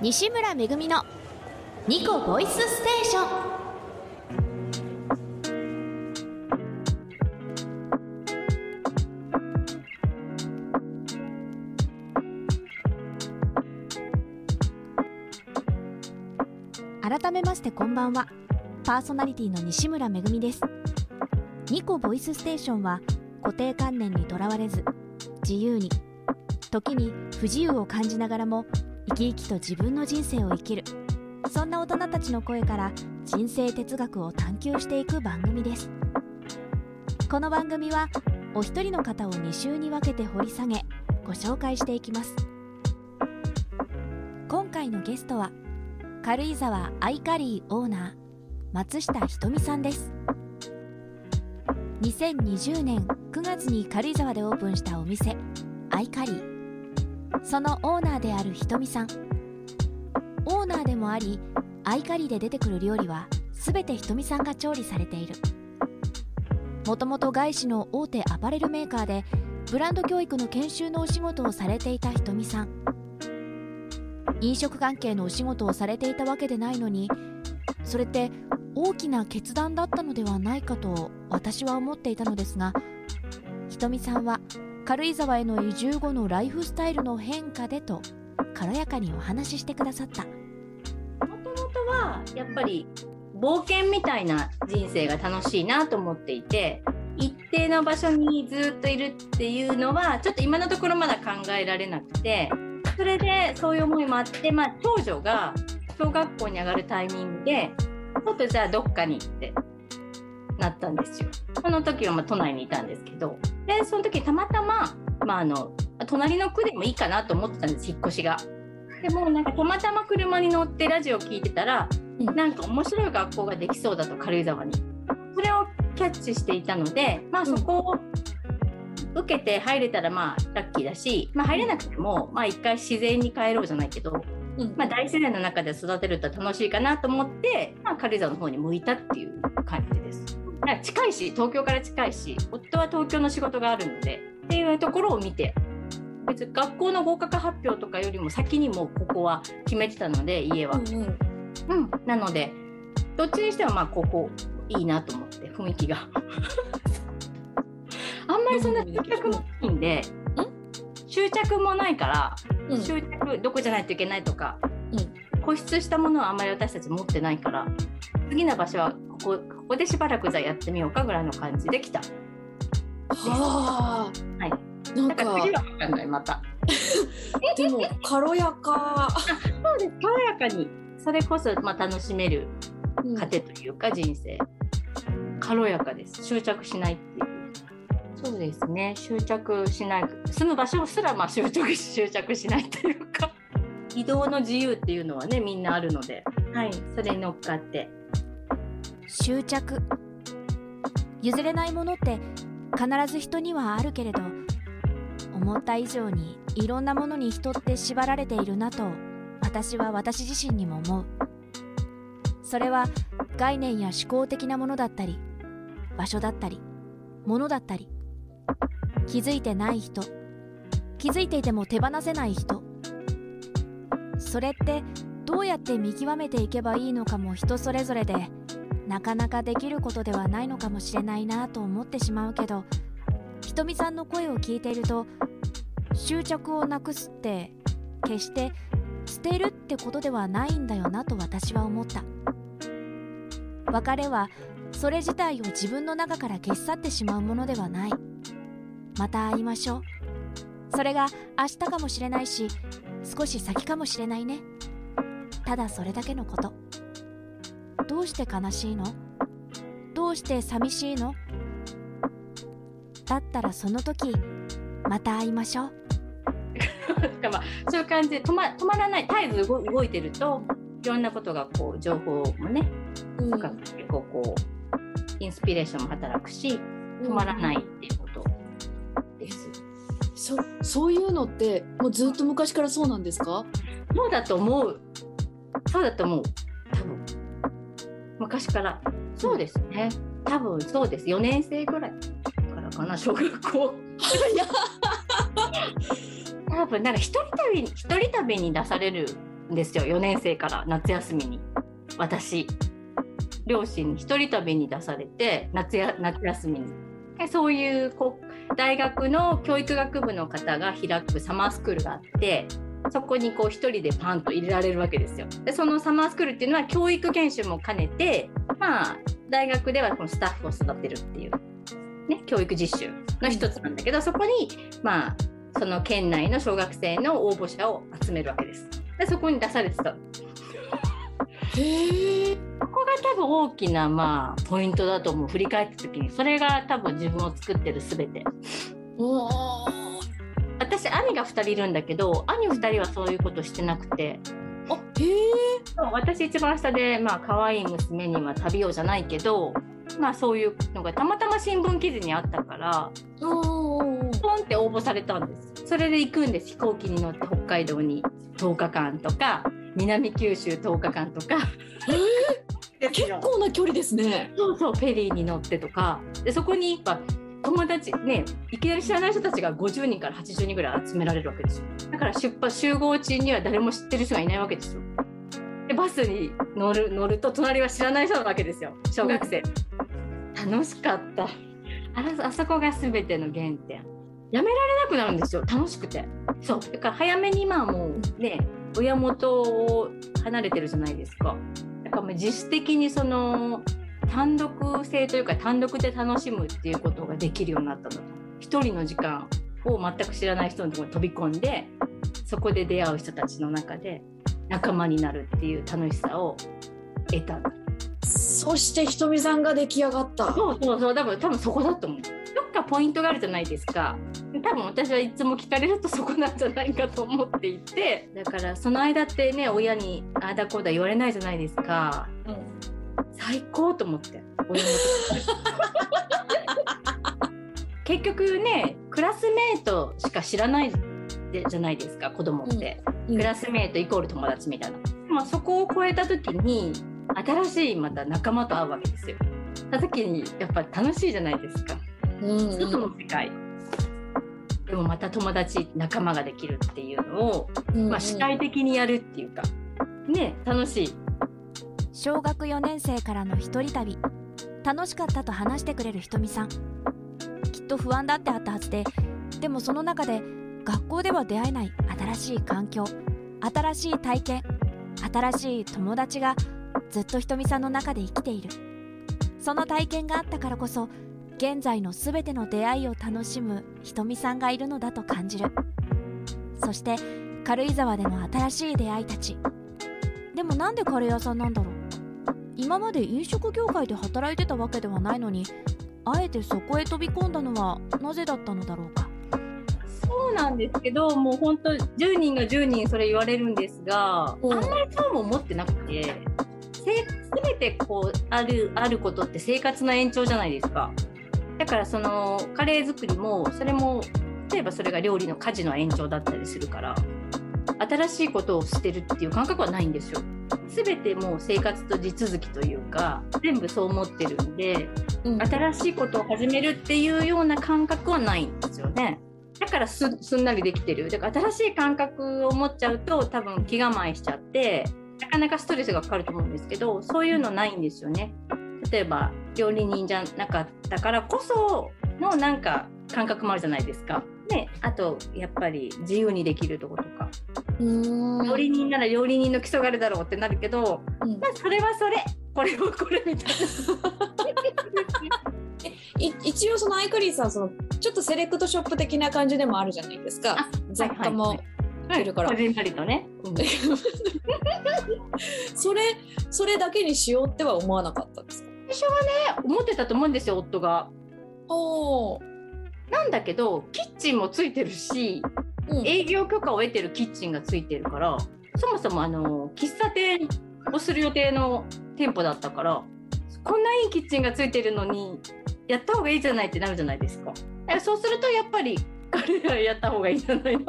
西村めぐみのニコボイスステーション。改めましてこんばんは。パーソナリティの西村めぐみです。ニコボイスステーションは固定観念にとらわれず自由に時に不自由を感じながらも生き生きと自分の人生を生きる。そんな大人たちの声から人生哲学を探求していく番組です。この番組はお一人の方を2週に分けて掘り下げご紹介していきます。今回のゲストは軽井沢アイカリーオーナー松下ひとみさんです。2020年9月に軽井沢でオープンしたお店アイカリー。そのオーナーであるひとみさん。オーナーでもありアイカリで出てくる料理は全てひとみさんが調理されている。もともと外資の大手アパレルメーカーでブランド教育の研修のお仕事をされていたひとみさん。飲食関係のお仕事をされていたわけでないのにそれって大きな決断だったのではないかと私は思っていたのですがひとみさんは軽井沢への移住後のライフスタイルの変化でと軽やかにお話ししてくださった。もともとはやっぱり冒険みたいな人生が楽しいなと思っていて一定の場所にずっといるっていうのはちょっと今のところまだ考えられなくてそれでそういう思いもあって、まあ、長女が小学校に上がるタイミングでちょっとじゃあどっかに行ってなったんですよ。その時はま都内にいたんですけどでその時たまたま、まあ、あの隣の区でもいいかなと思ってたんです引っ越しが。でもなんかたまたま車に乗ってラジオ聞いてたら、なんか面白い学校ができそうだと軽井沢に。それをキャッチしていたので、まあ、そこを受けて入れたらまあラッキーだし、まあ、入れなくてもまあ一回自然に帰ろうじゃないけど、まあ、大自然の中で育てると楽しいかなと思って、まあ、軽井沢の方に向いたっていう感じです。近いし東京から近いし夫は東京の仕事があるのでっていうところを見て別に学校の合格発表とかよりも先にもうここは決めてたので家は。うんうん。うん、なのでどっちにしてもまあここいいなと思って雰囲気が。あんまりそんな執着もないんで執着もないから、うん。執着どこじゃないといけないとか、うん。固執したものはあんまり私たち持ってないから次の場所はここここでしばらくじゃあやってみようかぐらいの感じできた。はあ、はい。なんだか次は分かんないまた。でも軽やか、そうです。軽やかに。それこそまあ楽しめるうん糧というか人生。軽やかです。執着しないっていう。そうですね。執着しない。住む場所すらまあ執着執着しないっていうか。移動の自由っていうのはねみんなあるのではいそれに乗っかって。執着。譲れないものって必ず人にはあるけれど思った以上にいろんなものに人って縛られているなと私は私自身にも思う。それは概念や思考的なものだったり場所だったり物だったり気づいてない人気づいていても手放せない人。それってどうやって見極めていけばいいのかも人それぞれでなかなかできることではないのかもしれないなと思ってしまうけどひとみさんの声を聞いていると執着をなくすって決して捨てるってことではないんだよなと私は思った。別れはそれ自体を自分の中から消し去ってしまうものではない。また会いましょう。それが明日かもしれないし少し先かもしれないね。ただそれだけのこと。どうして悲しいの？どうして寂しいの？だったらその時また会いましょう。まあそういう感じで止ま止まらない絶えず動動いてるといろんなことがこう情報もねうん。なんか結構こうインスピレーションも働くし止まらないっていうこと。です。そそういうのってもうずっと昔からそうなんですか？そうだと思う。そうだと思う。多分昔から。そうですね。多分そうです。4年生ぐらいからかな、小学校。多分なんか一人旅に一人旅に出されるんですよ4年生から夏休みに私両親に一人旅に出されて夏や夏休みにそういうこう大学の教育学部の方が開くサマースクールがあってそこにこう一人でパンと入れられるわけですよ。でそのサマースクールっていうのは教育研修も兼ねてまあ大学ではこのスタッフを育てるっていう、ね、教育実習の一つなんだけどそこにまあその県内の小学生の応募者を集めるわけです。でそこに出されてたへえ。ここが多分大きなまあポイントだと思う振り返った時にそれが多分自分を作ってる全ておー私兄が2人いるんだけど兄2人はそういうことしてなくて。あへえ。そう私一番下でまあ可愛い娘には旅をじゃないけどまあそういうのがたまたま新聞記事にあったからポンって応募されたんです。それで行くんです。飛行機に乗って北海道に。10日間とか南九州10日間とか。結構な距離ですね。そうそうフェリーに乗ってとか。でそこにやっぱ友達ねいきなり知らない人たちが50人から80人ぐらい集められるわけですよ。だから出発集合地には誰も知ってる人がいないわけですよ。でバスに乗る乗ると隣は知らない人なわけですよ。小学生、楽しかった。あらあそこが全ての原点。やめられなくなるんですよ。楽しくて。そう。だから早めにまあもうね親元を離れてるじゃないですか。だからもう自主的にその単独性というか単独で楽しむっていうことができるようになったの。と一人の時間を全く知らない人のところに飛び込んでそこで出会う人たちの中で仲間になるっていう楽しさを得た。そしてひとみさんが出来上がった。そうそうそう多分多分そこだと思う。どっかポイントがあるじゃないですか。多分私はいつも聞かれるとそこなんじゃないかと思っていて。だからその間ってね親にああだこうだ言われないじゃないですか最高と思って。親 の結局ねクラスメートしか知らないでじゃないですか子供って、うん。クラスメートイコール友達みたいな。でもそこを超えた時に新しいまた仲間と会うわけですよ。た時にやっぱ楽しいじゃないですか。うん。外の世界。でもまた友達仲間ができるっていうのを、うん。まあ、主体的にやるっていうか。ね楽しい小学4年生からの一人旅。楽しかったと話してくれるひとみさん。きっと不安だってあったはずででもその中で学校では出会えない新しい環境新しい体験新しい友達がずっとひとみさんの中で生きている。その体験があったからこそ現在の全ての出会いを楽しむひとみさんがいるのだと感じる。そして軽井沢での新しい出会いたち。でもなんでカレー屋さんなんだろう？今まで飲食業界で働いてたわけではないのにあえてそこへ飛び込んだのはなぜだったのだろうか？そうなんですけどもう本当10人が10人それ言われるんですが、う。んあんまりそうも思ってなくてせ全てこうあるあることって生活の延長じゃないですか。だからそのカレー作りもそれも例えばそれが料理の家事の延長だったりするから新しいことをしてるっていう感覚はないんですよ全てもう生活と地続きというか全部そう思ってるんでうん新しいことを始めるっていうような感覚はないんですよね。だからすすんなりできてる。だから新しい感覚を持っちゃうと多分気構えしちゃってなかなかストレスがかかると思うんですけどそういうのないんですよね。例えば料理人じゃなかったからこそのなんか感覚もあるじゃないですか。ね、あとやっぱり自由にできるとこと料理人なら料理人の基礎があるだろうってなるけど、うん。まあ、それはそれ。これはこれみたい い一応そのアイクリーさんそのちょっとセレクトショップ的な感じでもあるじゃないですか。あ雑貨も、はいな。い。るから。こじんまりとね。うん。それそれだけにしようっては思わなかったですか？思ってたと思うんですよ夫が。おお、なんだけどキッチンもついてるしうん営業許可を得てるキッチンがついてるからそもそもあの喫茶店をする予定の店舗だったからこんないいキッチンがついてるのにやった方がいいじゃないってなるじゃないですか。そうするとやっぱり彼らやった方がいいんじゃないの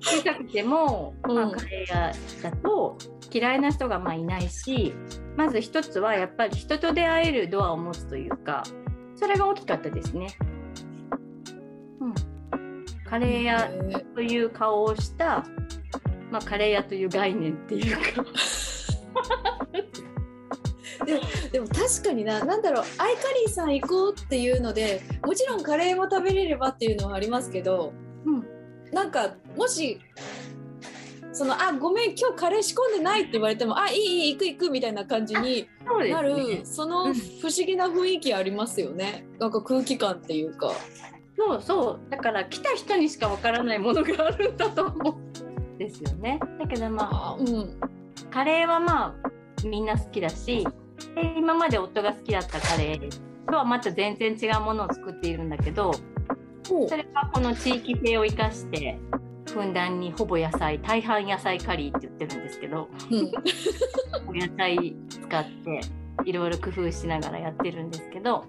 小さくても、まあ、うんカレー屋だと嫌いな人がまあいないしまず一つはやっぱり人と出会えるドアを持つというかそれが大きかったですね。うん、カレー屋という顔をしたまあ、カレー屋という概念っていうか。ででも確かにな、なんだろう、アイカリーさん行こうっていうので、もちろんカレーも食べれればっていうのはありますけど、うん。なんかもし、そのあごめん今日カレー仕込んでないって言われてもあいいいい行く行くみたいな感じになる、ねそのうん。不思議な雰囲気ありますよね。なんか空気感っていうかそうそうだから来た人にしかわからないものがあるんだと思うんですよね。だけどまああうん。カレーはまあみんな好きだしで今まで夫が好きだったカレーとはまた全然違うものを作っているんだけどそれはこの地域性を生かしてふんだんにほぼ野菜大半野菜カリーって言ってるんですけどうん。お野菜使っていろいろ工夫しながらやってるんですけど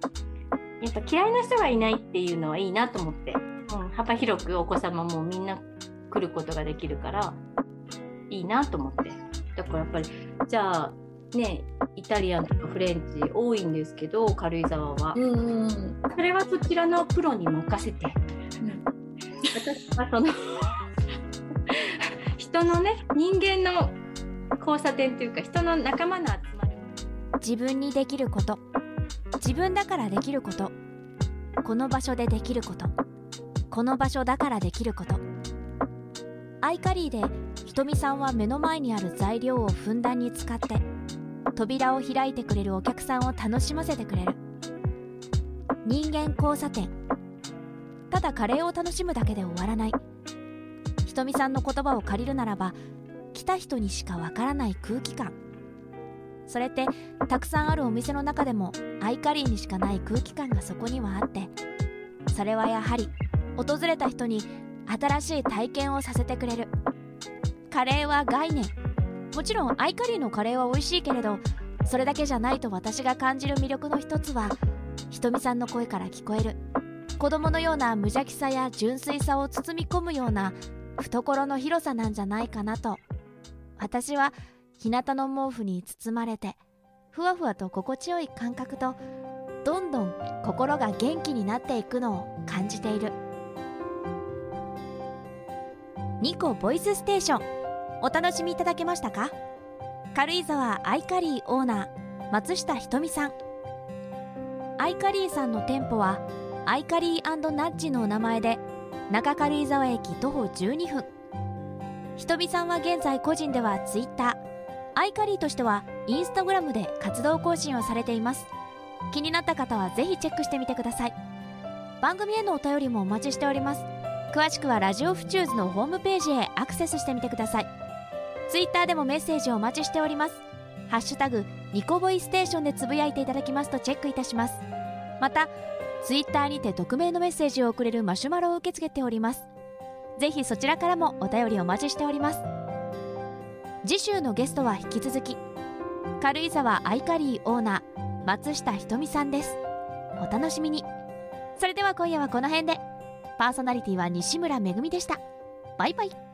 やっぱ嫌いな人がいないっていうのはいいなと思って、うん、幅広くお子様もみんな来ることができるからいいなと思って。だからやっぱりじゃあねイタリアンとかフレンチ多いんですけど軽井沢は、うんうんうん。それはそちらのプロに任せて。私はその 人のね人間の交差点というか人の仲間の集まる自分にできること自分だからできること。この場所でできること。この場所だからできること。アイカリーでひとみさんは目の前にある材料をふんだんに使って扉を開いてくれるお客さんを楽しませてくれる。人間交差点。ただカレーを楽しむだけで終わらない。ひとみさんの言葉を借りるならば来た人にしかわからない空気感。それってたくさんあるお店の中でもアイカリーにしかない空気感がそこにはあってそれはやはり訪れた人に新しい体験をさせてくれる。カレーは概念。もちろんアイカリーのカレーは美味しいけれどそれだけじゃないと私が感じる魅力の一つはひとみさんの声から聞こえる。子供のような無邪気さや純粋さを包み込むような懐の広さなんじゃないかなと。私は日向の毛布に包まれてふわふわと心地よい感覚とどんどん心が元気になっていくのを感じている。ニコボイスステーションお楽しみいただけましたか？軽井沢アイカリーオーナー松下ひとみさん。アイカリーさんの店舗はアイカリーナッジのお名前で中軽井沢駅徒歩12分。ひとみさんは現在個人ではツイッターアイカリーとしてはインスタグラムで活動更新をされています。気になった方はぜひチェックしてみてください。番組へのお便りもお待ちしております。詳しくはラジオフチューズのホームページへアクセスしてみてください。ツイッターでもメッセージをお待ちしております。ハッシュタグニコボイステーションでつぶやいていただきますとチェックいたします。またツイッターにて匿名のメッセージを送れるマシュマロを受け付けております。ぜひそちらからもお便りお待ちしております。次週のゲストは引き続き軽井沢アイカリーオーナー松下ひとみさんです。お楽しみに。それでは今夜はこの辺で。パーソナリティは西村めぐみでした。バイバイ。